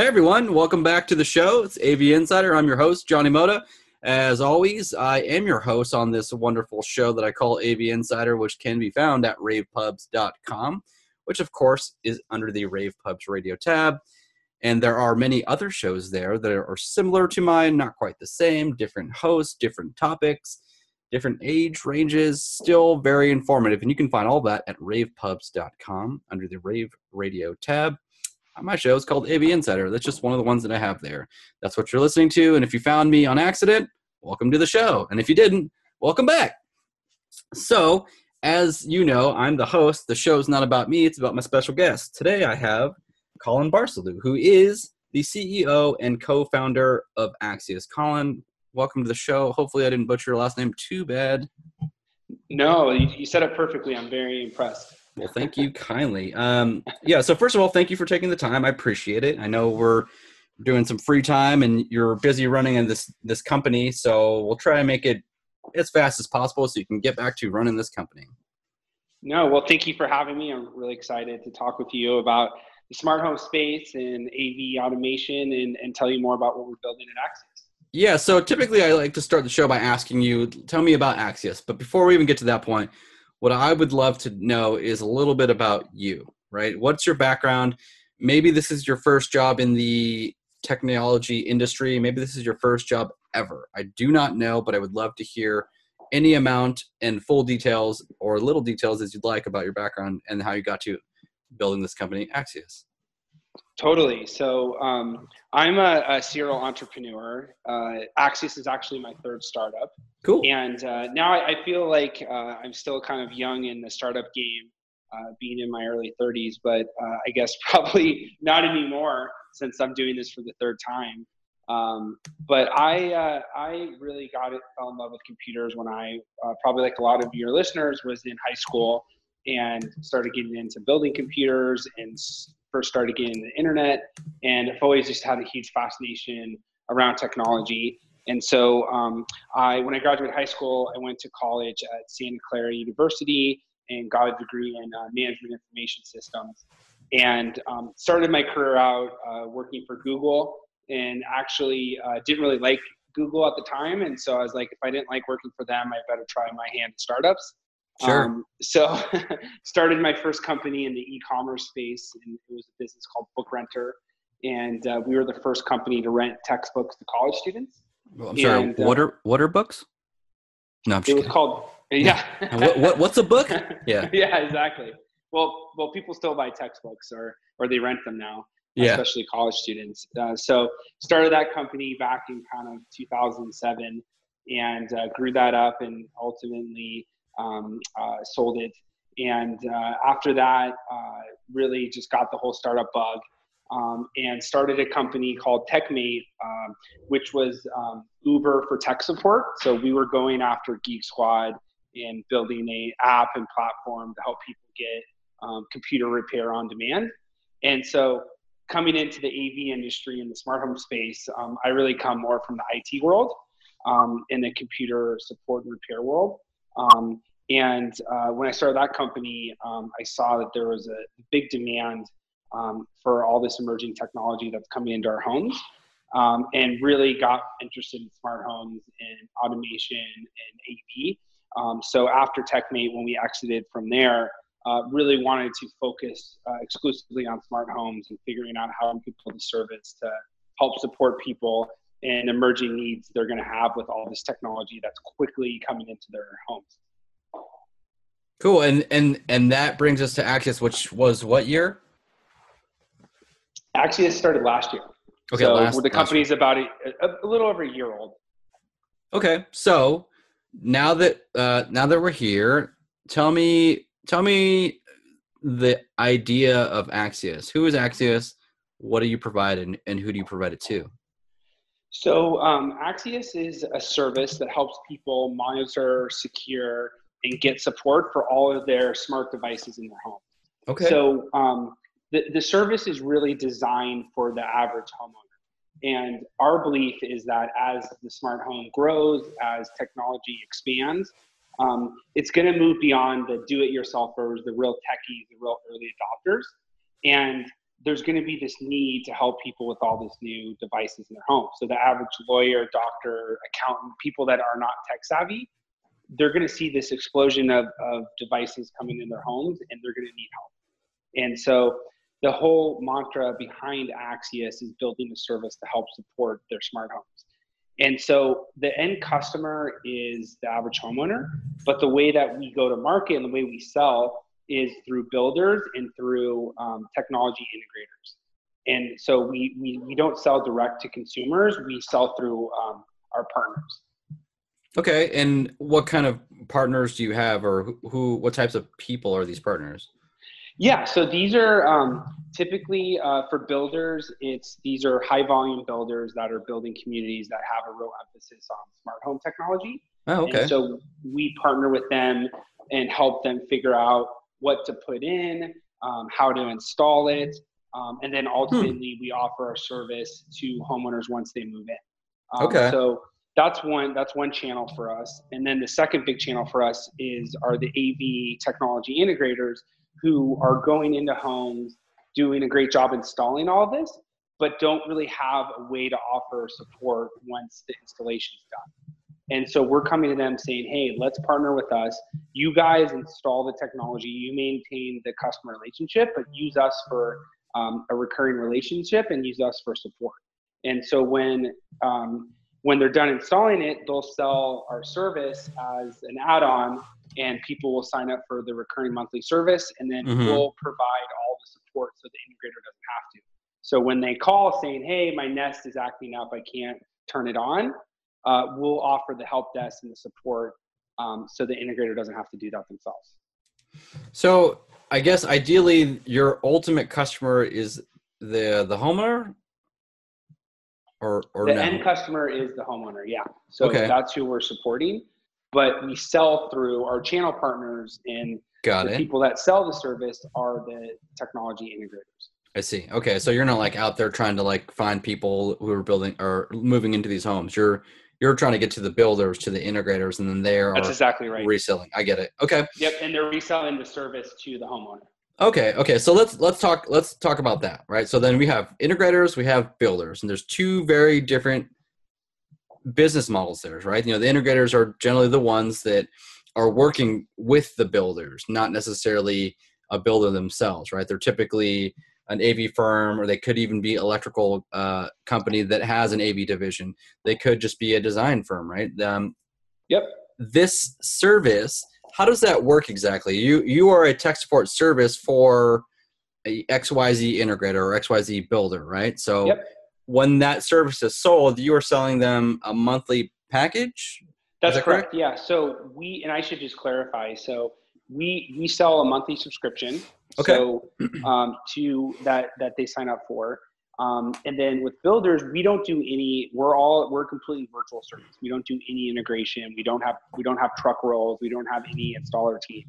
Hey everyone, welcome back to the show. It's AV Insider. I'm your host, Johnny Moda. As always, I am your host on this wonderful show that I call AV Insider, which can be found at ravepubs.com, which of course is under the Rave Pubs radio tab. And there are many other shows there that are similar to mine, not quite the same, different hosts, different topics, different age ranges, still very informative. And you can find all that at ravepubs.com under the Rave Radio tab my show is called AV Insider. That's just one of the ones that I have there. That's what you're listening to. And if you found me on accident, welcome to the show. And if you didn't, welcome back. So, as you know, I'm the host. The show's not about me, it's about my special guest. Today I have Colin Barceloux, who is the CEO and co founder of Axius. Colin, welcome to the show. Hopefully, I didn't butcher your last name too bad. No, you said it perfectly. I'm very impressed. Well, thank you kindly. Um, yeah. So first of all, thank you for taking the time. I appreciate it. I know we're doing some free time and you're busy running in this this company, so we'll try to make it as fast as possible so you can get back to running this company. No, well, thank you for having me. I'm really excited to talk with you about the smart home space and AV automation and, and tell you more about what we're building at Axius. Yeah, so typically I like to start the show by asking you, tell me about Axius. But before we even get to that point, what I would love to know is a little bit about you, right? What's your background? Maybe this is your first job in the technology industry. Maybe this is your first job ever. I do not know, but I would love to hear any amount and full details or little details as you'd like about your background and how you got to building this company, Axius. Totally. So um, I'm a, a, serial entrepreneur. Uh, Axius is actually my third startup. Cool. And uh, now I, I, feel like uh, I'm still kind of young in the startup game, uh, being in my early 30s, but uh, I guess probably not anymore since I'm doing this for the third time. Um, but I uh, I really got it, fell in love with computers when I probably like a lot of your listeners was in high school and started getting into building computers and first started getting the internet, and I've always just had a huge fascination around technology. And so, um, I when I graduated high school, I went to college at Santa Clara University and got a degree in uh, management information systems, and um, started my career out uh, working for Google. And actually, uh, didn't really like Google at the time, and so I was like, if I didn't like working for them, I better try my hand at startups. Sure. Um, so started my first company in the e-commerce space, and it was a business called BookRenter, and uh, we were the first company to rent textbooks to college students. Well, I'm sorry. And, uh, what are what are books? No, I'm just it was called yeah. what, what, what's a book? Yeah. yeah, exactly. Well, well, people still buy textbooks or or they rent them now. Yeah. Especially college students. Uh, so started that company back in kind of 2007 and uh, grew that up and ultimately um, uh, sold it. And uh, after that, uh, really just got the whole startup bug um, and started a company called TechMate, um, which was um, Uber for tech support. So we were going after Geek Squad and building a app and platform to help people get um, computer repair on demand. And so coming into the AV industry and the smart home space, um, I really come more from the IT world um, in the computer support and repair world. Um, and uh, when I started that company, um, I saw that there was a big demand um, for all this emerging technology that's coming into our homes, um, and really got interested in smart homes and automation and AV. Um, so after TechMate, when we exited from there, uh, really wanted to focus uh, exclusively on smart homes and figuring out how we could build a service to help support people and emerging needs they're going to have with all this technology that's quickly coming into their homes. Cool, and and and that brings us to Axius, which was what year? Axius started last year. Okay, so last, the company's about a, a, little over a year old. Okay, so now that uh, now that we're here, tell me tell me the idea of Axius. Who is Axius? What do you provide, and, and who do you provide it to? So um, Axius is a service that helps people monitor, secure, and get support for all of their smart devices in their home. Okay. So um, the, the service is really designed for the average homeowner. And our belief is that as the smart home grows, as technology expands, um, it's going to move beyond the do it yourselfers, the real techies, the real early adopters. And there's going to be this need to help people with all these new devices in their home. So the average lawyer, doctor, accountant, people that are not tech savvy, they're going to see this explosion of, of devices coming in their homes and they're going to need help. And so the whole mantra behind Axius is building a service to help support their smart homes. And so the end customer is the average homeowner, but the way that we go to market and the way we sell is through builders and through um, technology integrators. And so we, we, we don't sell direct to consumers, we sell through um, our partners. Okay, and what kind of partners do you have, or who, who what types of people are these partners? Yeah, so these are um, typically uh, for builders. It's these are high volume builders that are building communities that have a real emphasis on smart home technology. Oh, okay. And so we partner with them and help them figure out what to put in, um, how to install it, um, and then hmm. ultimately hmm. we offer our service to homeowners once they move in. Um, okay. So that's one that's one channel for us, and then the second big channel for us is are the AV technology integrators who are going into homes, doing a great job installing all this, but don't really have a way to offer support once the installation is done. And so we're coming to them saying, hey, let's partner with us. You guys install the technology, you maintain the customer relationship, but use us for um, a recurring relationship and use us for support. And so when um, when they're done installing it, they'll sell our service as an add-on, and people will sign up for the recurring monthly service, and then mm-hmm. we'll provide all the support so the integrator doesn't have to. So when they call saying, "Hey, my Nest is acting up, I can't turn it on," uh, we'll offer the help desk and the support um, so the integrator doesn't have to do that themselves. So I guess ideally your ultimate customer is the the homeowner or or the no? end customer is the homeowner yeah so okay. that's who we're supporting but we sell through our channel partners and Got the it. people that sell the service are the technology integrators I see. Okay, so you're not like out there trying to like find people who are building or moving into these homes. You're you're trying to get to the builders, to the integrators, and then they're that's exactly right. Reselling. I get it. Okay. Yep, and they're reselling the service to the homeowner. Okay. Okay. So let's let's talk let's talk about that. Right. So then we have integrators, we have builders, and there's two very different business models there, right? You know, the integrators are generally the ones that are working with the builders, not necessarily a builder themselves, right? They're typically an AV firm, or they could even be electrical uh, company that has an AV division. They could just be a design firm, right? Um, yep. This service, how does that work exactly? You you are a tech support service for a XYZ integrator or XYZ builder, right? So yep. when that service is sold, you are selling them a monthly package. That's that correct? correct. Yeah. So we and I should just clarify. So we we sell a monthly subscription okay. so um, to that that they sign up for um, and then with builders we don't do any we're all we're completely virtual service. We don't do any integration. We don't have we don't have truck rolls. We don't have any installer teams.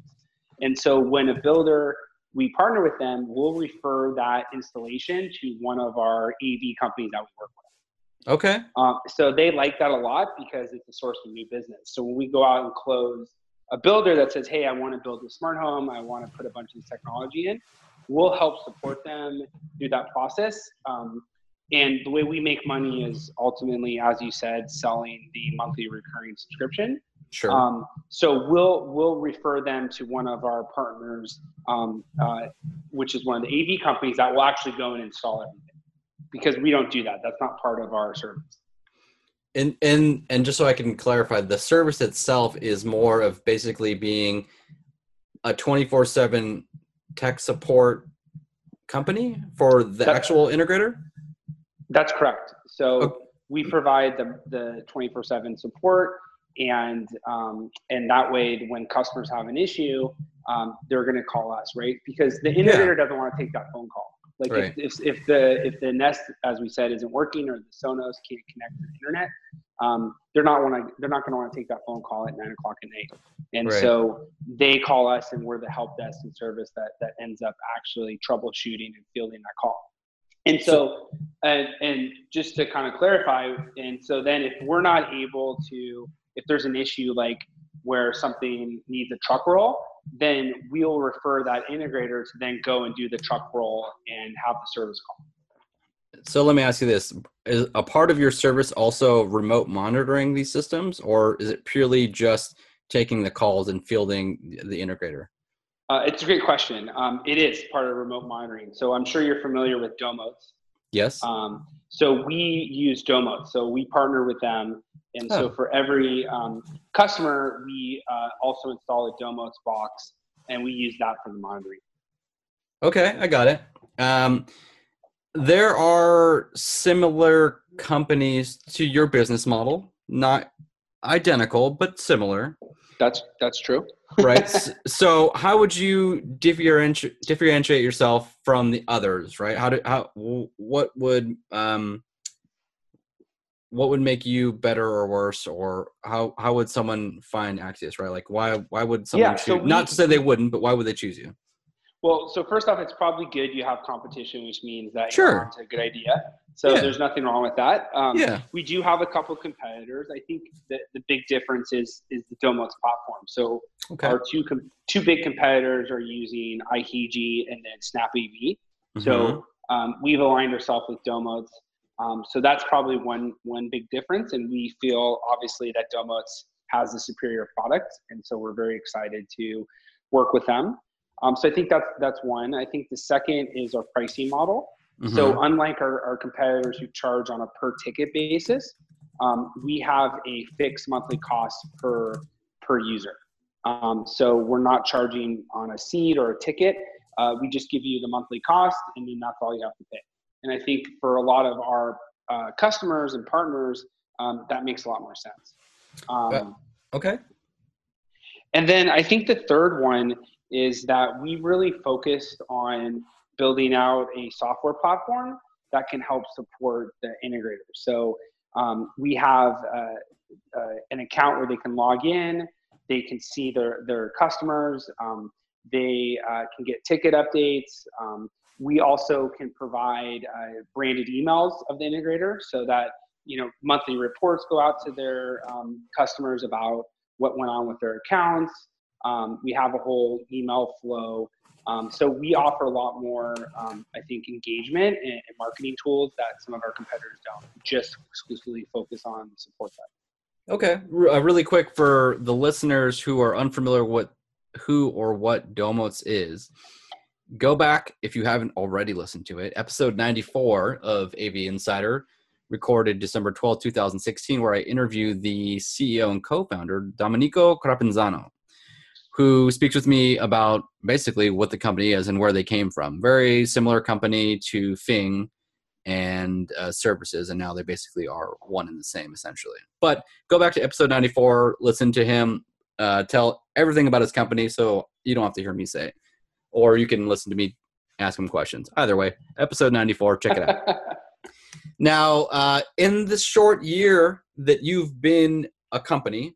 And so when a builder we partner with them we'll refer that installation to one of our av companies that we work with. Okay. Um, so they like that a lot because it's a source of new business. So when we go out and close a builder that says, hey, I want to build a smart home, I want to put a bunch of this technology in, we'll help support them through that process. Um, and the way we make money is ultimately, as you said, selling the monthly recurring subscription. Sure. Um, so we'll we'll refer them to one of our partners, um, uh, which is one of the AV companies that will actually go and install everything, because we don't do that. That's not part of our service and and and just so I can clarify, the service itself is more of basically being a twenty four seven tech support company for the that's, actual integrator. That's correct. So okay. we provide the the twenty four seven support, and um, and that way, when customers have an issue, um, they're going to call us, right? Because the integrator yeah. doesn't want to take that phone call. Like right. if, if, if, the if the Nest, as we said, isn't working or the Sonos can't connect to the internet, um, they're not want to they're not going to want to take that phone call at nine o'clock at night. And right. so they call us, and we're the help desk and service that that ends up actually troubleshooting and fielding that call. And so, and, and just to kind of clarify, and so then if we're not able to, if there's an issue like where something needs a truck roll, then we'll refer that integrator to then go and do the truck roll and have the service call. So let me ask you this: Is a part of your service also remote monitoring these systems, or is it purely just taking the calls and fielding the integrator? Uh, it's a great question. Um, it is part of remote monitoring. So I'm sure you're familiar with Domotz. Yes. Um, so we use Domotz. So we partner with them. And oh. so for every um, customer, we uh, also install a Domotz box and we use that for the monitoring. Okay, I got it. There are similar companies to your business model, not identical, but similar. That's that's true. right. So, how would you differentiate differentiate yourself from the others? Right. How do how what would um what would make you better or worse, or how how would someone find Axius? Right. Like why why would someone yeah, choose? So we, not to say they wouldn't, but why would they choose you? Well, so first off, it's probably good you have competition, which means that sure. it's a good idea. So yeah. there's nothing wrong with that. Um, yeah. We do have a couple competitors. I think that the big difference is is the Domotz platform. So okay. our two com- two big competitors are using Ihiji and then SnapAV. Mm-hmm. So um, we've aligned ourselves with Domotz. Um, so that's probably one one big difference, and we feel obviously that Domotz has a superior product, and so we're very excited to work with them. Um, so I think that's that's one. I think the second is our pricing model. Mm-hmm. So unlike our, our competitors who charge on a per ticket basis, um, we have a fixed monthly cost per per user. Um, so we're not charging on a seat or a ticket. Uh, we just give you the monthly cost, and then that's all you have to pay. And I think for a lot of our uh, customers and partners, um, that makes a lot more sense. Um, okay. And then I think the third one is that we really focused on building out a software platform that can help support the integrators. So um, we have uh, uh, an account where they can log in, they can see their, their customers, um, they uh, can get ticket updates. Um, we also can provide uh, branded emails of the integrator so that you know monthly reports go out to their um, customers about what went on with their accounts um, we have a whole email flow. Um, so we offer a lot more, um, I think, engagement and, and, marketing tools that some of our competitors don't. Just exclusively focus on support that. Okay, uh, really quick for the listeners who are unfamiliar with who or what Domotz is. Go back if you haven't already listened to it. Episode 94 of AV Insider, recorded December 12, 2016, where I interviewed the CEO and co-founder Domenico Crapanzano who speaks with me about basically what the company is and where they came from. Very similar company to Fing and uh, services, and now they basically are one and the same essentially. But go back to episode 94, listen to him uh, tell everything about his company, so you don't have to hear me say it, or you can listen to me ask him questions. Either way, episode 94, check it out. now, uh, in the short year that you've been a company,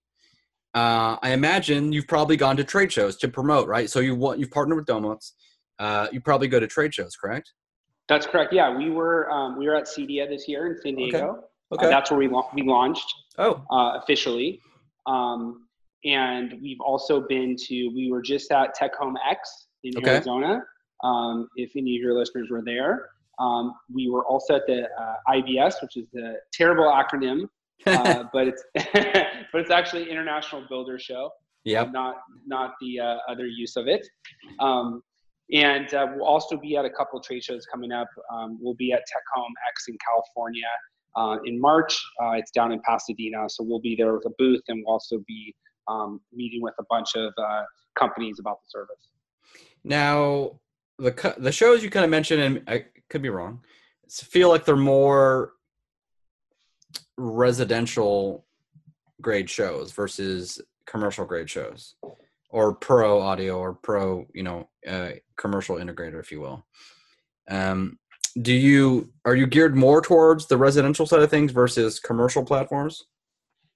uh, I imagine you've probably gone to trade shows to promote, right? So you want you've partnered with Domotz. Uh, you probably go to trade shows, correct? That's correct. Yeah, we were um, we were at CEDIA this year in San Diego. Okay. okay. Uh, that's where we la- we launched. Oh. Uh, officially, um, and we've also been to. We were just at Tech Home X in okay. Arizona. Um, if any of your listeners were there, um, we were also at the uh, IBS, which is the terrible acronym uh, but it's but it's actually International Builder Show. Yeah. Not not the uh, other use of it. Um, and uh, we'll also be at a couple trade shows coming up. Um, we'll be at Tech Home X in California uh, in March. Uh, it's down in Pasadena, so we'll be there with a booth, and we'll also be um, meeting with a bunch of uh, companies about the service. Now, the the shows you kind of mentioned, and I could be wrong, feel like they're more residential grade shows versus commercial grade shows or pro audio or pro you know uh, commercial integrator if you will. Um, do you are you geared more towards the residential side of things versus commercial platforms?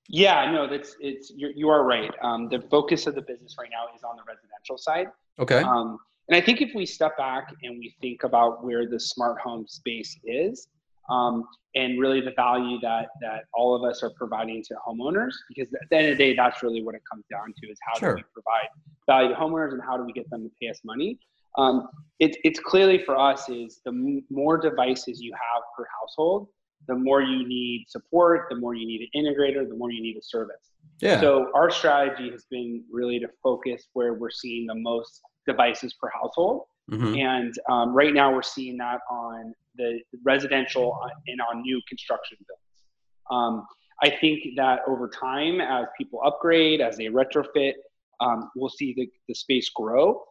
Yeah no that's it's you're, you are right. Um, the focus of the business right now is on the residential side. Okay. Um, and i think if we step back and we think about where the smart home space is um, and really the value that that all of us are providing to homeowners. Because at the end of the day, that's really what it comes down to: is how Sure. do we provide value to homeowners and how do we get them to pay us money? Um, it, it's clearly for us is the m- more devices you have per household, the more you need support, the more you need an integrator, the more you need a service. Yeah. So our strategy has been really to focus where we're seeing the most devices per household. Mhm. And um, right now we're seeing that on the residential and on new construction builds. Um, I think that over time, as people upgrade, as they retrofit, um, we'll see the, the space grow.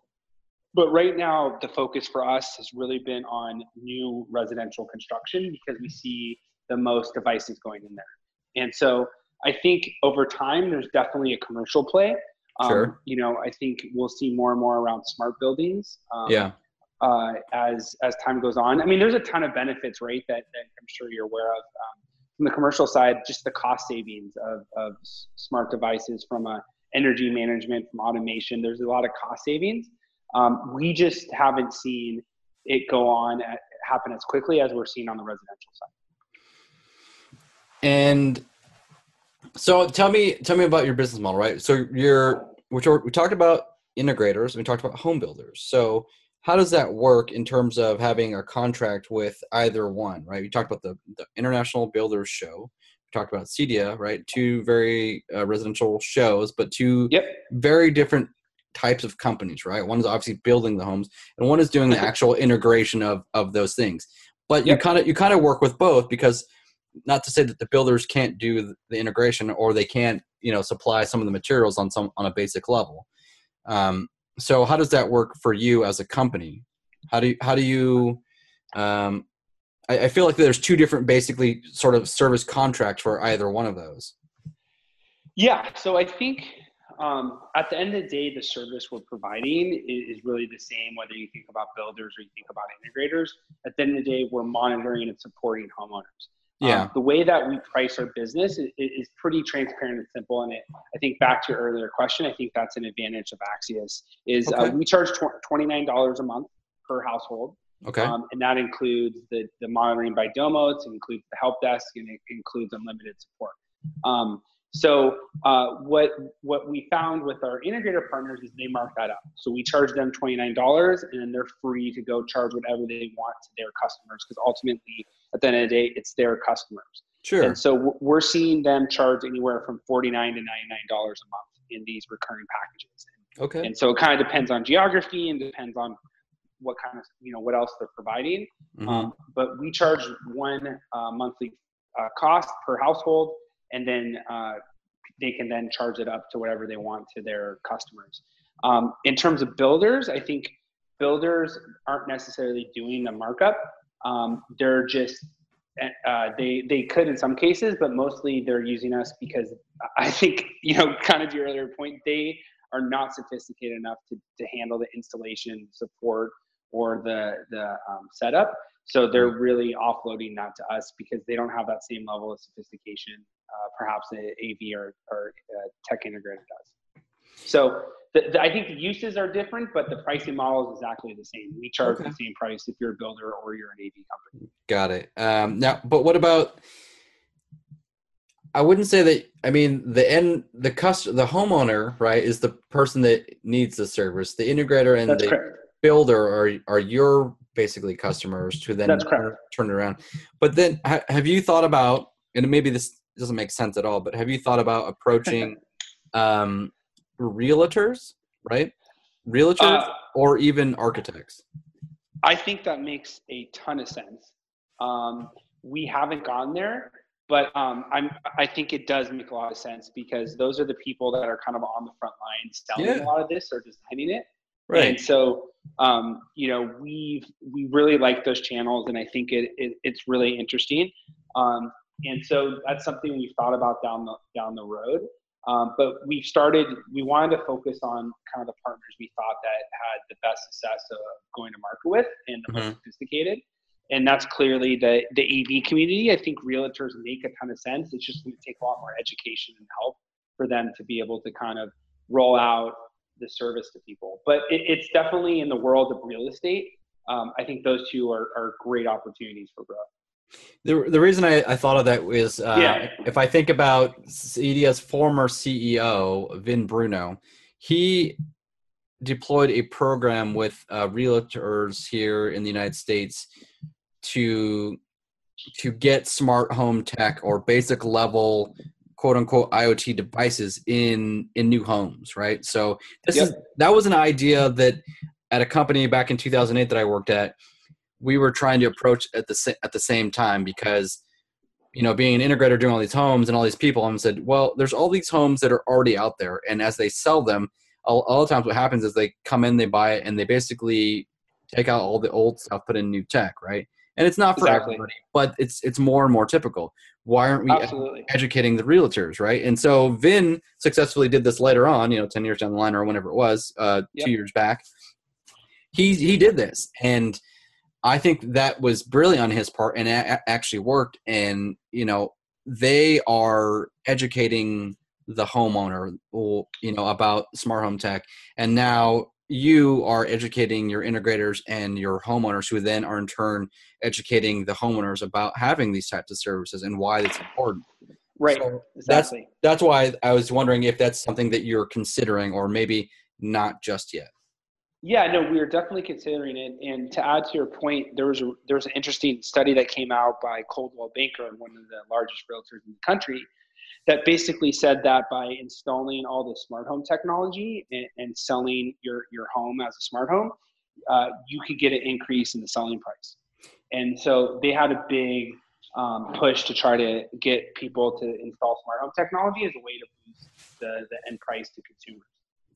But right now, the focus for us has really been on new residential construction because we see the most devices going in there. And so I think over time, there's definitely a commercial play. Um, Sure. You know, I think we'll see more and more around smart buildings. Um, yeah. Uh, as as time goes on. I mean, there's a ton of benefits, right? That, that I'm sure you're aware of. Um, from the commercial side, just the cost savings of, of smart devices from a energy management, from automation. There's a lot of cost savings. Um, we just haven't seen it go on at, happen as quickly as we're seeing on the residential side. And so tell me tell me about your business model, right? So you're talked we talked about integrators, we talked about home builders. So how does that work in terms of having a contract with either one, right? We talked about the, the International Builders Show. We talked about CEDIA, right? Two very uh, residential shows, but two Yep. very different types of companies, right? One is obviously building the homes, and one is doing the actual integration of of those things. But you kind of you kind of work with both because not to say that the builders can't do the integration or they can't you know supply some of the materials on some on a basic level. Um, so how does that work for you as a company? How do you, how do you um, I, I feel like there's two different basically sort of service contracts for either one of those. Yeah, so I think um, at the end of the day, the service we're providing is, is really the same whether you think about builders or you think about integrators. At the end of the day, we're monitoring and supporting homeowners. Yeah. Um, the way that we price our business is, is pretty transparent and simple. And it, I think back to your earlier question, I think that's an advantage of Axius. Is Okay. uh, we charge tw- twenty nine dollars a month per household, Okay. um, and that includes the the monitoring by Domotz, it includes the help desk, and it includes unlimited support. Um, so uh, what what we found with our integrator partners is they mark that up. So we charge them twenty nine dollars, and then they're free to go charge whatever they want to their customers because ultimately, at the end of the day, it's their customers. sure. And so we're seeing them charge anywhere from forty nine to ninety nine dollars a month in these recurring packages. Okay. And so it kind of depends on geography and depends on what kind of you know what else they're providing. Mhm. Um, but we charge one uh, monthly uh, cost per household, and then uh, they can then charge it up to whatever they want to their customers. Um, in terms of builders, I think builders aren't necessarily doing the markup. Um, they're just uh, they they could in some cases, but mostly they're using us because I think you know kind of your earlier point they are not sophisticated enough to, to handle the installation support or the the um, setup. So they're really offloading that to us because they don't have that same level of sophistication, uh, perhaps a AV or, or uh, tech integrator does. So the, the, I think the uses are different, but the pricing model is exactly the same. We charge Okay. the same price if you're a builder or you're an AV company. Got it. Um, now, but what about? I wouldn't say that. I mean, the end, the cust, the homeowner, right, is the person that needs the service. The integrator and That's the correct. builder are are your basically customers to then That's turn, correct. turn it around. But then, ha- have you thought about? And maybe this doesn't make sense at all. But have you thought about approaching um, realtors, right? Realtors Uh, or even architects. I think that makes a ton of sense. Um, we haven't gone there, but um, I'm, I think it does make a lot of sense because those are the people that are kind of on the front line selling Yeah. a lot of this or designing it. Right. And so, um, you know, we've we really like those channels, and I think it, it it's really interesting. Um, and so that's something we've thought about down the down the road. Um, but we started. We wanted to focus on kind of the partners we thought that had the best success of going to market with and the most sophisticated. And that's clearly the the AV community. I think realtors make a ton of sense. It's just going to take a lot more education and help for them to be able to kind of roll out the service to people. But it, it's definitely in the world of real estate. Um, I think those two are, are great opportunities for growth. The, the reason I, I thought of that is uh, yeah. if I think about CEDIA's former CEO, Vin Bruno, he deployed a program with uh, realtors here in the United States to to get smart home tech or basic level quote unquote IoT devices in in new homes, right? So this yep. is that was an idea that at a company back in 2008 that I worked at, we were trying to approach at the at the same time because you know being an integrator doing all these homes and all these people and said well there's all these homes that are already out there and as they sell them all, all the times what happens is they come in they buy it and they basically take out all the old stuff put in new tech right and it's not for exactly. everybody but it's it's more and more typical why aren't we Absolutely. educating the realtors right and so vin successfully did this later on you know 10 years down the line or whenever it was uh, yep. two years back he he did this and i think that was brilliant on his part and it actually worked and you know they are educating the homeowner you know about smart home tech and now you are educating your integrators and your homeowners who then are in turn educating the homeowners about having these types of services and why it's important. Right. So exactly. that's that's why i was wondering if that's something that you're considering or maybe not just yet yeah no we are definitely considering it and to add to your point there was a there was an interesting study that came out by coldwell banker one of the largest realtors in the country that basically said that by installing all the smart home technology and, and selling your, your home as a smart home, uh, you could get an increase in the selling price. And so they had a big um, push to try to get people to install smart home technology as a way to boost the, the end price to consumers.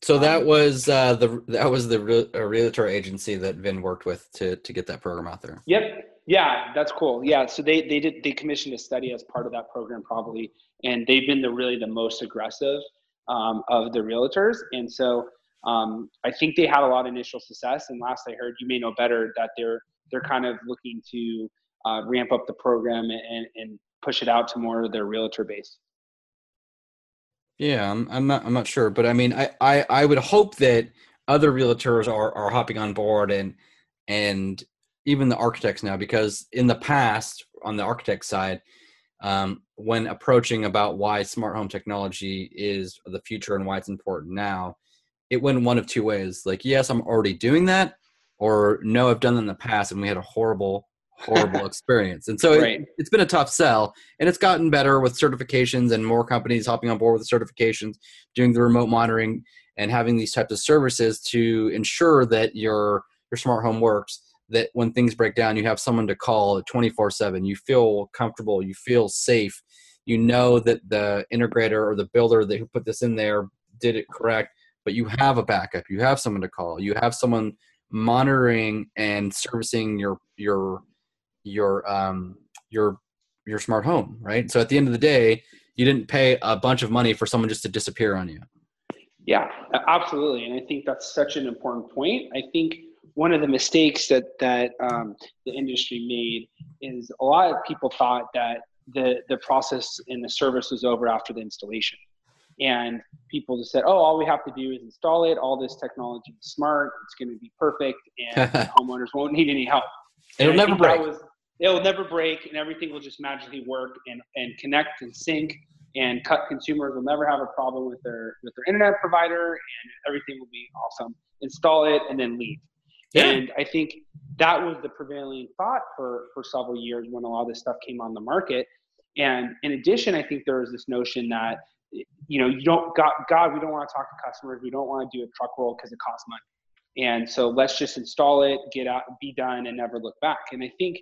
So that um, was uh, the that was the re- realtor agency that Vin worked with to to get that program out there. Yep, yeah, that's cool. Yeah, so they they did they commissioned a study as part of that program probably, and they've been the really the most aggressive um, of the realtors, and so um, I think they had a lot of initial success. And last I heard, you may know better that they're they're kind of looking to uh, ramp up the program and and push it out to more of their realtor base. Yeah, I'm, I'm not I'm not sure, but I mean, I, I I would hope that other realtors are are hopping on board and and even the architects now because in the past on the architect side um, when approaching about why smart home technology is the future and why it's important now it went one of two ways. Like yes i'm already doing that or no i've done that in the past and we had a horrible horrible experience and so right. it, it's been a tough sell and it's gotten better with certifications and more companies hopping on board with the certifications doing the remote monitoring and having these types of services to ensure that your your smart home works that when things break down, you have someone to call 24 7. You feel comfortable, you feel safe. You know that the integrator or the builder that who put this in there did it correct, but you have a backup. You have someone to call. You have someone monitoring and servicing your your your um your your smart home, right? So at the end of the day, you didn't pay a bunch of money for someone just to disappear on you. Yeah, absolutely. And I think that's such an important point. I think one of the mistakes that that um, the industry made is a lot of people thought that the the process and the service was over after the installation, and people just said, "Oh, all we have to do is install it. All this technology is smart. It's going to be perfect, and homeowners won't need any help." It'll never break. Was, it'll never break, and everything will just magically work and and connect and sync. And cut consumers will never have a problem with their with their internet provider, and everything will be awesome. Install it and then leave yeah. And I think that was the prevailing thought for, for several years when a lot of this stuff came on the market. And in addition, I think there was this notion that, you know, you don't, God, God we don't want to talk to customers. We don't want to do a truck roll because it costs money. And so let's just install it, get out, be done, and never look back. And I think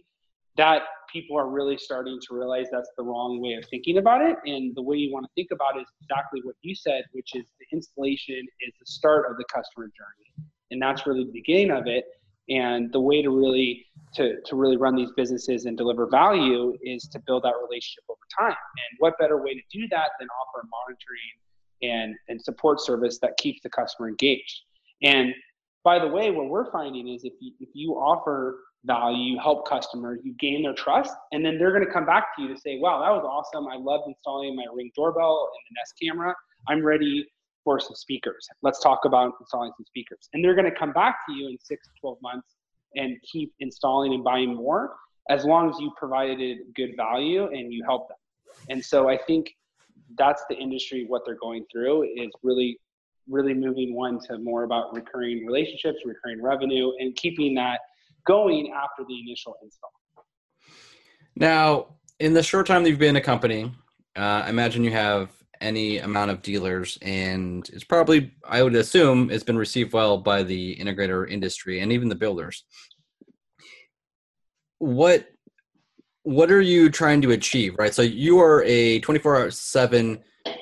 that people are really starting to realize that's the wrong way of thinking about it. And the way you want to think about it is exactly what you said, which is the installation is the start of the customer journey. And that's really the beginning of it. And the way to really to, to really run these businesses and deliver value is to build that relationship over time. And what better way to do that than offer monitoring and, and support service that keeps the customer engaged? And by the way what we're finding is if you, if you offer value help customers you gain their trust and then they're going to come back to you to say wow that was awesome i loved installing my ring doorbell and the nest camera i'm ready for some speakers. Let's talk about installing some speakers. And they're going to come back to you in six to 12 months and keep installing and buying more as long as you provided good value and you help them. And so I think that's the industry what they're going through is really really moving one to more about recurring relationships, recurring revenue, and keeping that going after the initial install. Now, in the short time that you've been a company, uh, I imagine you have any amount of dealers, and it's probably, I would assume, it's been received well by the integrator industry and even the builders. What what are you trying to achieve right so you are a 24 7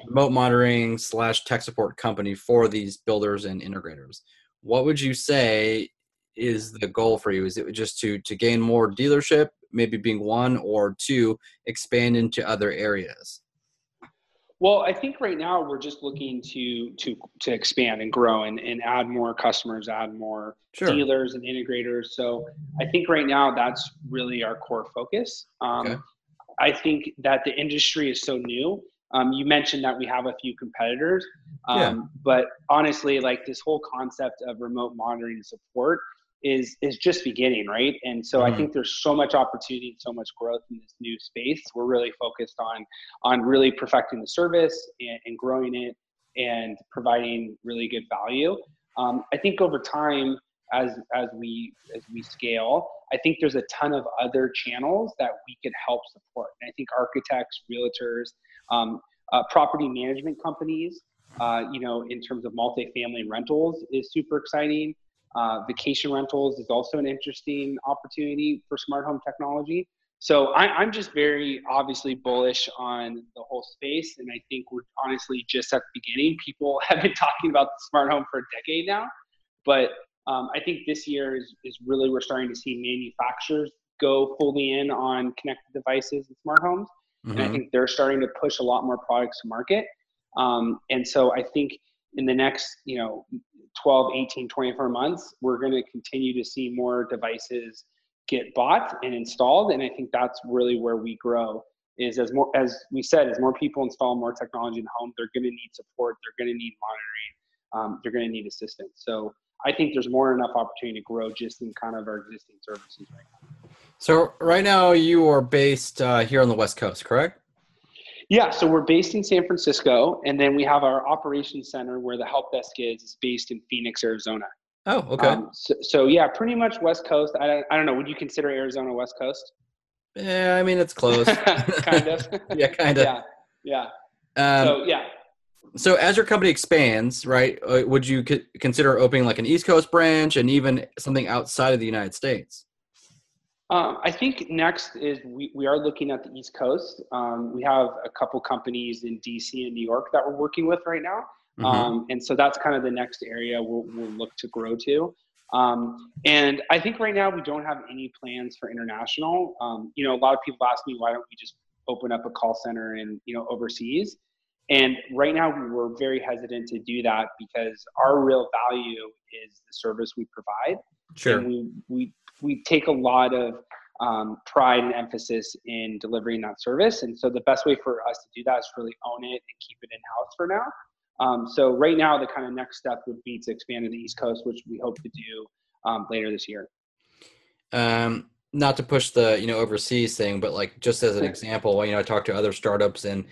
remote monitoring slash tech support company for these builders and integrators what would you say is the goal for you is it just to to gain more dealership maybe being one or two expand into other areas well, I think right now we're just looking to to to expand and grow and, and add more customers, add more sure. dealers and integrators. So I think right now that's really our core focus. Um, okay. I think that the industry is so new. Um, you mentioned that we have a few competitors, um, yeah. but honestly, like this whole concept of remote monitoring support is is just beginning, right? And so mm-hmm. I think there's so much opportunity, so much growth in this new space. We're really focused on on really perfecting the service and, and growing it and providing really good value. Um, I think over time, as as we as we scale, I think there's a ton of other channels that we could help support. And I think architects, realtors, um, uh, property management companies, uh, you know, in terms of multifamily rentals, is super exciting. Uh, vacation rentals is also an interesting opportunity for smart home technology. So I, am just very obviously bullish on the whole space, and I think we're honestly just at the beginning. People have been talking about the smart home for a decade now, but um, I think this year is, is really we're starting to see manufacturers go fully in on connected devices and smart homes, mm-hmm. and I mm-hmm. think they're starting to push a lot more products to market. Um, and so I think in the next you know 12 18 24 months we're going to continue to see more devices get bought and installed and i think that's really where we grow is as more as we said as more people install more technology in the home they're going to need support they're going to need monitoring um, they're going to need assistance so i think there's more than enough opportunity to grow just in kind of our existing services right now so right now you are based uh, here on the west coast correct yeah, so we're based in San Francisco, and then we have our operations center where the help desk is, is based in Phoenix, Arizona. Oh, okay. Um, so, so, yeah, pretty much West Coast. I, I don't know. Would you consider Arizona West Coast? Yeah, I mean it's close. kind of. yeah, kind of. Yeah, yeah. Um, so yeah. So as your company expands, right, uh, would you consider opening like an East Coast branch and even something outside of the United States? Um, I think next is we, we are looking at the East Coast. Um, we have a couple companies in DC and New York that we're working with right now. Mm-hmm. Um, and so that's kind of the next area we'll, we'll look to grow to. Um, and I think right now we don't have any plans for international. Um, you know, a lot of people ask me, why don't we just open up a call center in, you know, overseas? And right now we're very hesitant to do that because our real value is the service we provide. Sure. And we, we we take a lot of um, pride and emphasis in delivering that service. And so the best way for us to do that is really own it and keep it in house for now. Um, so right now, the kind of next step would be to expand to the East Coast, which we hope to do um, later this year. Um, not to push the you know overseas thing, but like just as an example, you know, I talk to other startups, and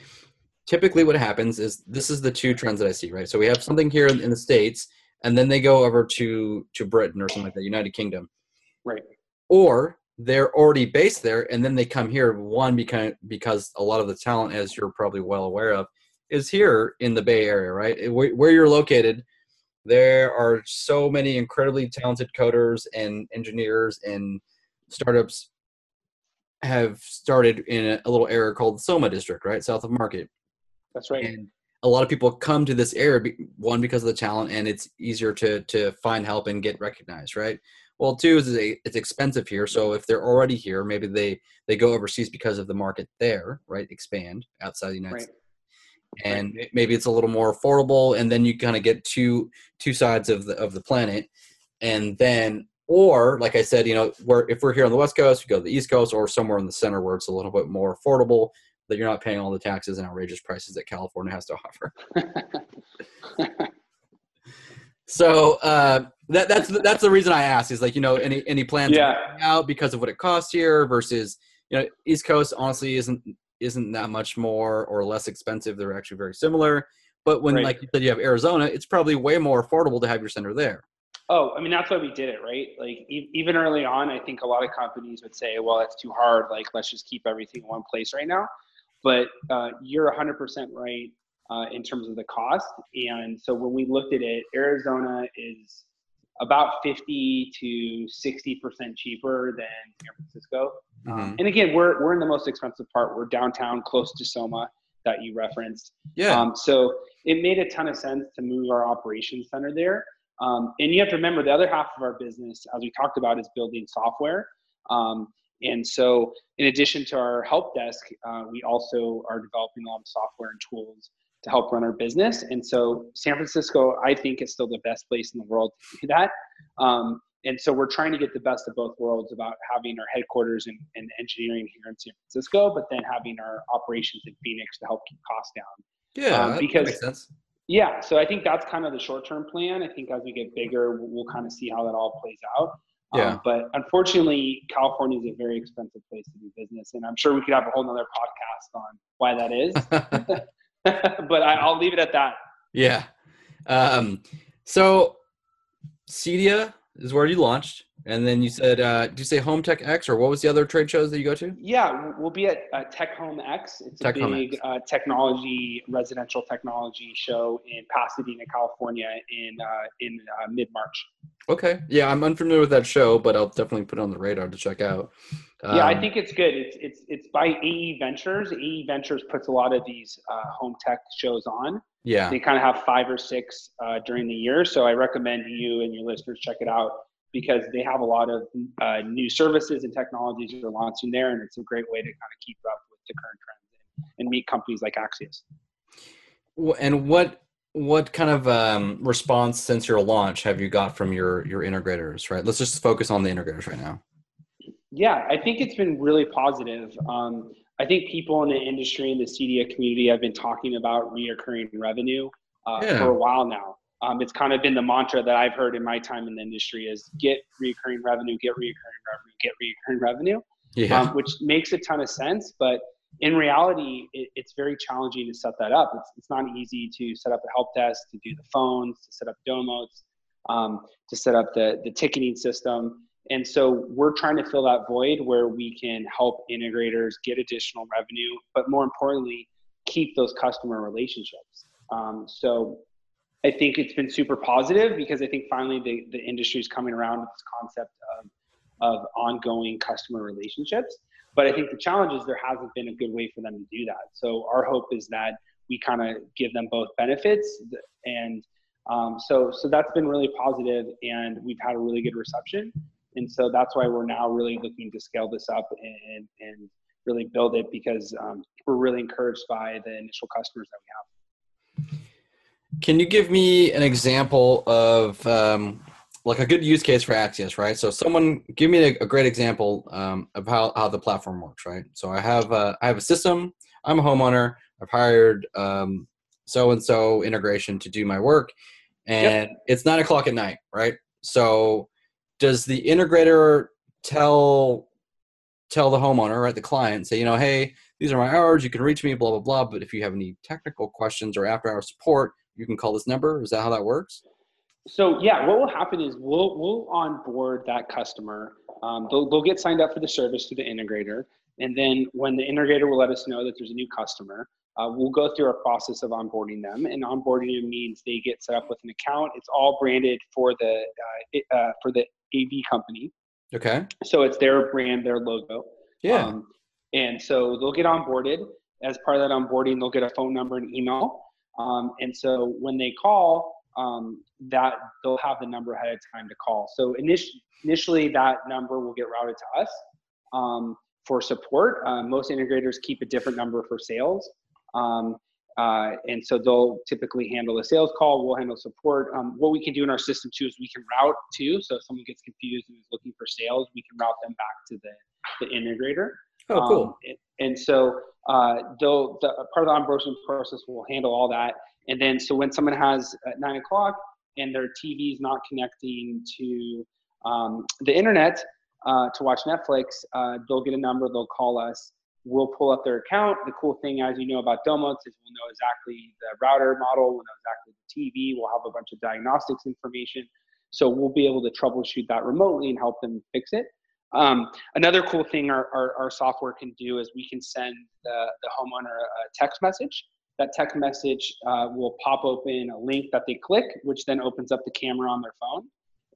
typically what happens is this is the two trends that I see, right? So we have something here in the states, and then they go over to to Britain or something like that, United Kingdom, Right. Or they're already based there and then they come here one because because a lot of the talent as you're probably well aware of is here in the bay area right where you're located there are so many incredibly talented coders and engineers and startups have started in a little area called the soma district right south of market that's right. And a lot of people come to this area one because of the talent and it's easier to to find help and get recognized right? Well, two is it's expensive here, so if they're already here, maybe they they go overseas because of the market there, right? Expand outside the United right. States, and maybe it's a little more affordable, and then you kind of get two two sides of the of the planet, and then or like I said, you know, where if we're here on the West Coast, we go to the East Coast, or somewhere in the center where it's a little bit more affordable, that you're not paying all the taxes and outrageous prices that California has to offer. so uh, that, that's the, that's the reason I asked. Is like you know any any plans Yeah. out because of what it costs here versus you know East Coast honestly isn't isn't that much more or less expensive. They're actually very similar. But when Right. like you said you have Arizona, it's probably way more affordable to have your center there. Oh, I mean, that's why we did it, right? Like, e- even early on, I think a lot of companies would say, well, it's too hard. Like, let's just keep everything in one place right now. But uh, you're 100% right uh, in terms of the cost. And so when we looked at it, Arizona is about 50 to 60% cheaper than San Francisco. Mhm. And again, we're, we're in the most expensive part. We're downtown, close to Soma that you referenced. Yeah. Um, so it made a ton of sense to move our operations center there. Um, and you have to remember the other half of our business, as we talked about, is building software. Um, and so, in addition to our help desk, uh, we also are developing a lot of software and tools to help run our business. And so, San Francisco, I think, is still the best place in the world to do that. Um, and so, we're trying to get the best of both worlds about having our headquarters and, and engineering here in San Francisco, but then having our operations in Phoenix to help keep costs down. yeah. um, that because- makes sense. Yeah, so I think that's kind of the short term plan. I think as we get bigger, we'll, we'll kind of see how that all plays out. Um, Yeah. but unfortunately, California is a very expensive place to do business, and I'm sure we could have a whole nother podcast on why that is. but I, I'll leave it at that. yeah. Um, so Cedia is where you launched, and then you said, uh, did you say Home Tech X or what was the other trade shows that you go to? Yeah, we'll be at uh, Tech Home X. It's Tech a big uh, technology, residential technology show in Pasadena, California, in uh, in uh, mid March. Okay. Yeah, I'm unfamiliar with that show, but I'll definitely put it on the radar to check out. yeah, I Um, think it's good. It's it's it's by AE Ventures. AE Ventures puts a lot of these uh, home tech shows on. Yeah. They kind of have five or six uh, during the year, so I recommend you and your listeners check it out because they have a lot of uh, new services and technologies that are launching there, and it's a great way to kind of keep up with the current trends and, meet companies like Axius. And what what kind of um, response since your launch have you got from your your integrators? Right. Let's just focus on the integrators right now. Yeah, I think it's been really positive. Um, I think people in the industry and the Cedia community have been talking about reoccurring revenue uh, Yeah. for a while now. Um, it's kind of been the mantra that I've heard in my time in the industry is get reoccurring revenue, get reoccurring revenue, get reoccurring revenue, Yeah. um, which makes a ton of sense. But in reality, it, it's very challenging to set that up. It's, it's not easy to set up a help desk, to do the phones, to set up Domotz, um, to set up the, the ticketing system. And so we're trying to fill that void where we can help integrators get additional revenue, but more importantly, keep those customer relationships. Um, so I think it's been super positive because I think finally the, the industry is coming around with this concept of, of ongoing customer relationships. But I think the challenge is there hasn't been a good way for them to do that. So our hope is that we kind of give them both benefits and um, so so that's been really positive and we've had a really good reception and so that's why we're now really looking to scale this up and and really build it because um, we're really encouraged by the initial customers that we have Can you give me an example of um, like a good use case for Axius, right? So someone give me a, a great example um, of how, how the platform works, right? So I have a, I have a system. I'm a homeowner. I've hired so and so integration to do my work, and it's nine o'clock at night, right? So does the integrator tell tell the homeowner, right, the client, say, you know, hey, these are my hours. You can reach me, blah blah blah. But if you have any technical questions or after hour support, you can call this number. Is that how that works? So yeah, what will happen is we'll we'll onboard that customer. Um, they'll they'll get signed up for the service through the integrator, and then when the integrator will let us know that there's a new customer, uh, we'll go through our process of onboarding them. And onboarding them means they get set up with an account. It's all branded for the uh, uh, for the AV company, Okay. so it's their brand, their logo. Yeah. Um, and so they'll get onboarded. As part of that onboarding, they'll get a phone number and email. Um, and so when they call, um, that they'll have the number ahead of time to call. So initially, initially that number will get routed to us um, for support. Uh, most integrators keep a different number for sales. Um, uh, and so they'll typically handle a sales call. We'll handle support. Um, what we can do in our system too is we can route too. So if someone gets confused and is looking for sales, we can route them back to the, the integrator. oh, cool. Um, and, and so uh, they'll, the, part of the onboarding process will handle all that. And then, so when someone has at nine o'clock, and their TV is not connecting to um, the internet uh, to watch Netflix, uh, they'll get a number, they'll call us, we'll pull up their account. The cool thing, as you know about Domotz, is we'll know exactly the router model, we'll know exactly the TV, we'll have a bunch of diagnostics information. So we'll be able to troubleshoot that remotely and help them fix it. Um, another cool thing our, our, our, software can do is we can send the, the homeowner a text message. That text message uh, will pop open a link that they click, which then opens up the camera on their phone.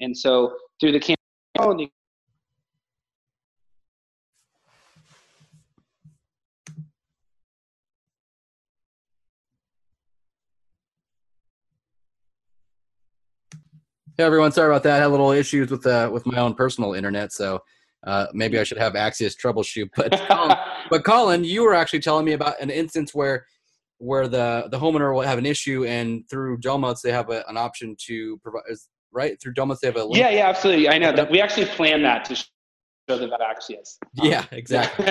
And so through the camera, they Hey everyone, sorry about that. I had a little issues with uh, with my own personal internet, so uh, maybe I should have Axius troubleshoot. But Colin, but Colin, you were actually telling me about an instance where where the the homeowner will have an issue, and through Domotz they have a, an option to provide. Right through Domotz they have a link. Yeah, yeah, absolutely. I know that we actually planned that to show them about Axius. Yeah, exactly.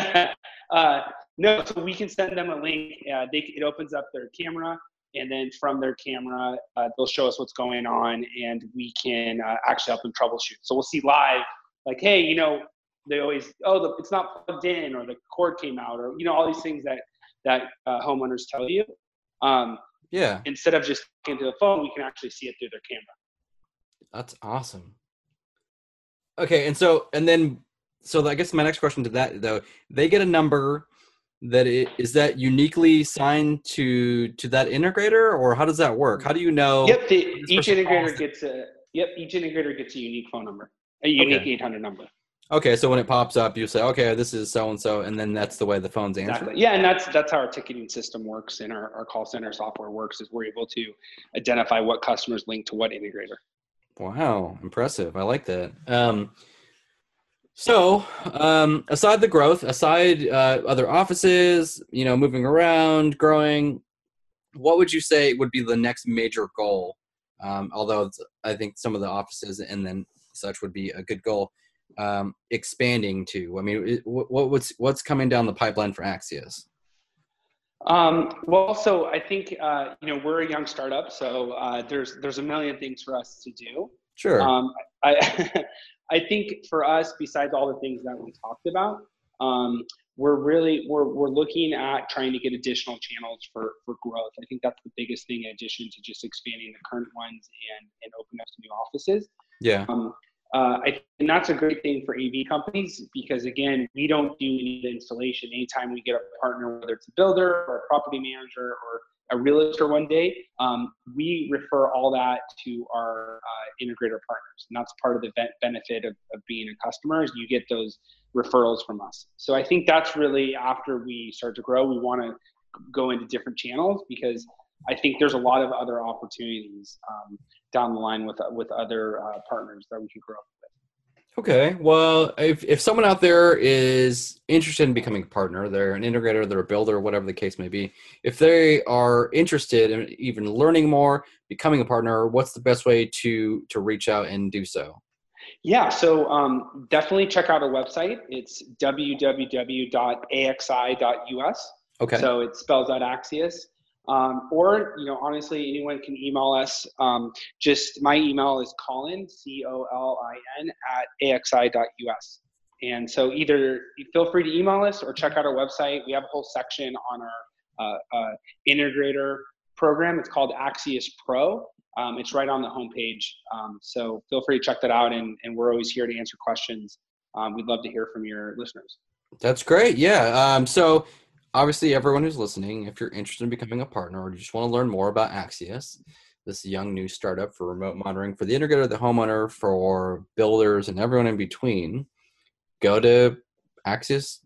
uh, no, so we can send them a link. Uh, they it opens up their camera and then from their camera uh, they'll show us what's going on and we can uh, actually help them troubleshoot. So we'll see live like hey you know they always oh the, it's not plugged in or the cord came out or you know all these things that that uh, homeowners tell you. Um, yeah. instead of just into the phone we can actually see it through their camera. That's awesome. Okay and so and then so i guess my next question to that though they get a number that it is that uniquely signed to to that integrator or how does that work? How do you know yep the, each integrator gets a yep each integrator gets a unique phone number a unique okay. 800 number. Okay so when it pops up you say okay this is so and so and then that's the way the phone's answered? Exactly. yeah and that's that's how our ticketing system works and our, our call center software works is we're able to identify what customers link to what integrator. Wow impressive. I like that. Um, so, um, aside the growth, aside uh, other offices, you know, moving around, growing, what would you say would be the next major goal? Um, although I think some of the offices and then such would be a good goal. Um, expanding to, I mean, what, what's what's coming down the pipeline for Axius? Um, well, so I think uh, you know we're a young startup, so uh, there's there's a million things for us to do. Sure. Um, I I think for us, besides all the things that we talked about, um, we're really we're, we're looking at trying to get additional channels for for growth. I think that's the biggest thing in addition to just expanding the current ones and and opening up some new offices. Yeah. Um, uh, I, and that's a great thing for AV companies because again, we don't do any installation. Anytime we get a partner, whether it's a builder or a property manager or a realtor one day, um, we refer all that to our uh, integrator partners. And that's part of the benefit of, of being a customer is you get those referrals from us. So I think that's really after we start to grow, we want to go into different channels because I think there's a lot of other opportunities um, down the line with with other uh, partners that we can grow. Okay. Well, if, if someone out there is interested in becoming a partner, they're an integrator, they're a builder, whatever the case may be, if they are interested in even learning more, becoming a partner, what's the best way to to reach out and do so? Yeah, so um, definitely check out our website. It's www.axi.us. Okay. So it spells out Axius. Um, or, you know, honestly, anyone can email us. Um, just my email is Colin, C O L I N, at axi.us. And so either feel free to email us or check out our website. We have a whole section on our uh, uh, integrator program. It's called Axius Pro. Um, it's right on the homepage. Um, so feel free to check that out. And, and we're always here to answer questions. Um, we'd love to hear from your listeners. That's great. Yeah. Um, so obviously, everyone who's listening, if you're interested in becoming a partner or you just want to learn more about Axius, this young new startup for remote monitoring for the integrator, the homeowner, for builders, and everyone in between, go to Axius,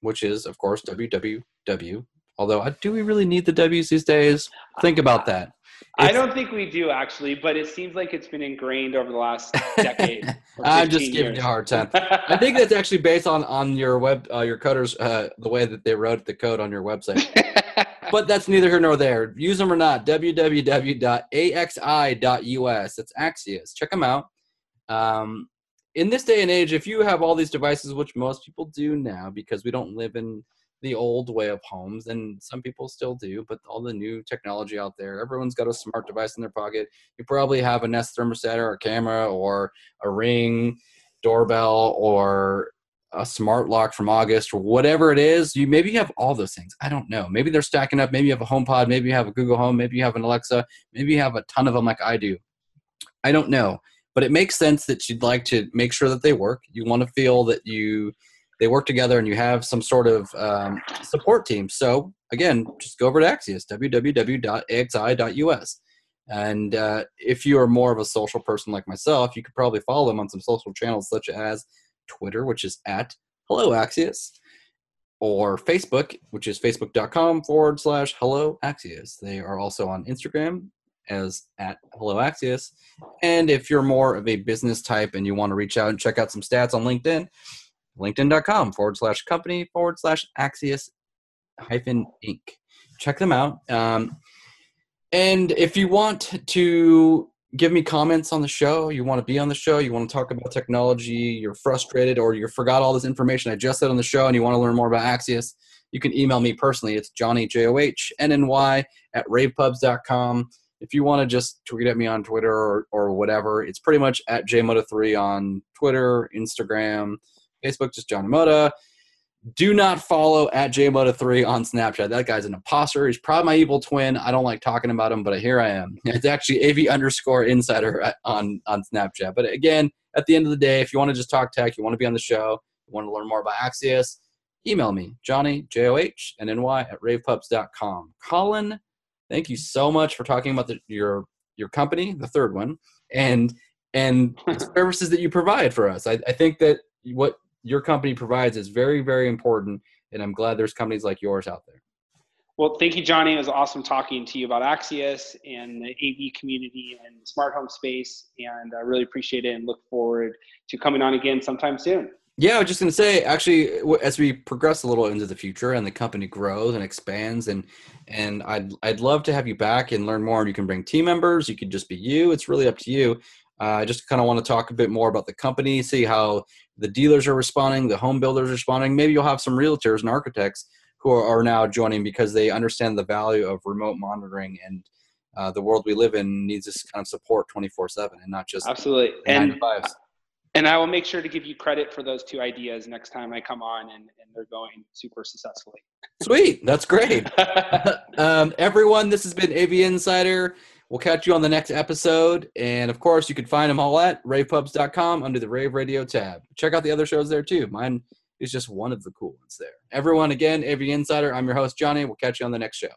which is, of course, www. Although, do we really need the W's these days? Think about that. I don't think we do actually, but it seems like it's been ingrained over the last decade. I'm just giving years. you a hard time. I think that's actually based on on your web, uh, your coders, uh, the way that they wrote the code on your website. but that's neither here nor there. Use them or not. www.axi.us. That's Axius. Check them out. Um, in this day and age, if you have all these devices, which most people do now, because we don't live in the old way of homes, and some people still do, but all the new technology out there, everyone's got a smart device in their pocket. You probably have a Nest thermostat or a camera or a ring doorbell or a smart lock from August or whatever it is. You maybe you have all those things. I don't know. Maybe they're stacking up. Maybe you have a HomePod. Maybe you have a Google Home. Maybe you have an Alexa. Maybe you have a ton of them like I do. I don't know, but it makes sense that you'd like to make sure that they work. You want to feel that you they work together and you have some sort of um, support team. So again, just go over to Axius, www.axi.us. And uh, if you are more of a social person like myself, you could probably follow them on some social channels such as Twitter, which is at Hello Axius, or Facebook, which is facebook.com forward slash Hello Axius. They are also on Instagram as at Hello Axius. And if you're more of a business type and you want to reach out and check out some stats on LinkedIn, linkedin.com forward slash company forward slash Axius hyphen Inc. Check them out. Um, and if you want to give me comments on the show, you want to be on the show, you want to talk about technology, you're frustrated, or you forgot all this information I just said on the show and you want to learn more about Axius, you can email me personally. It's Johnny, J O H N N Y, at ravepubs.com. If you want to just tweet at me on Twitter or, or whatever, it's pretty much at JMoto3 on Twitter, Instagram, Facebook, just Johnny Moda. Do not follow at JMoto3 on Snapchat. That guy's an imposter. He's probably my evil twin. I don't like talking about him, but here I am. It's actually AV underscore insider on, on Snapchat. But again, at the end of the day, if you want to just talk tech, you want to be on the show, you want to learn more about Axius, email me, Johnny, J O H, and N Y at ravepubs.com. Colin, thank you so much for talking about the, your your company, the third one, and and the services that you provide for us. I, I think that what your company provides is very, very important. And I'm glad there's companies like yours out there. Well, thank you, Johnny. It was awesome talking to you about Axius and the AV community and the smart home space. And I really appreciate it and look forward to coming on again sometime soon. Yeah, I was just going to say, actually, as we progress a little into the future and the company grows and expands, and and I'd I'd love to have you back and learn more. You can bring team members. You could just be you. It's really up to you. Uh, I just kind of want to talk a bit more about the company, see how the dealers are responding, the home builders are responding. Maybe you'll have some realtors and architects who are, are now joining because they understand the value of remote monitoring and uh, the world we live in needs this kind of support 24 7 and not just absolutely. and and i will make sure to give you credit for those two ideas next time i come on and, and they're going super successfully. Sweet. That's great. Um, everyone this has been av insider We'll catch you on the next episode. And of course, you can find them all at ravepubs.com under the Rave Radio tab. Check out the other shows there too. Mine is just one of the cool ones there. Everyone, again, AV Insider, I'm your host, Johnny. We'll catch you on the next show.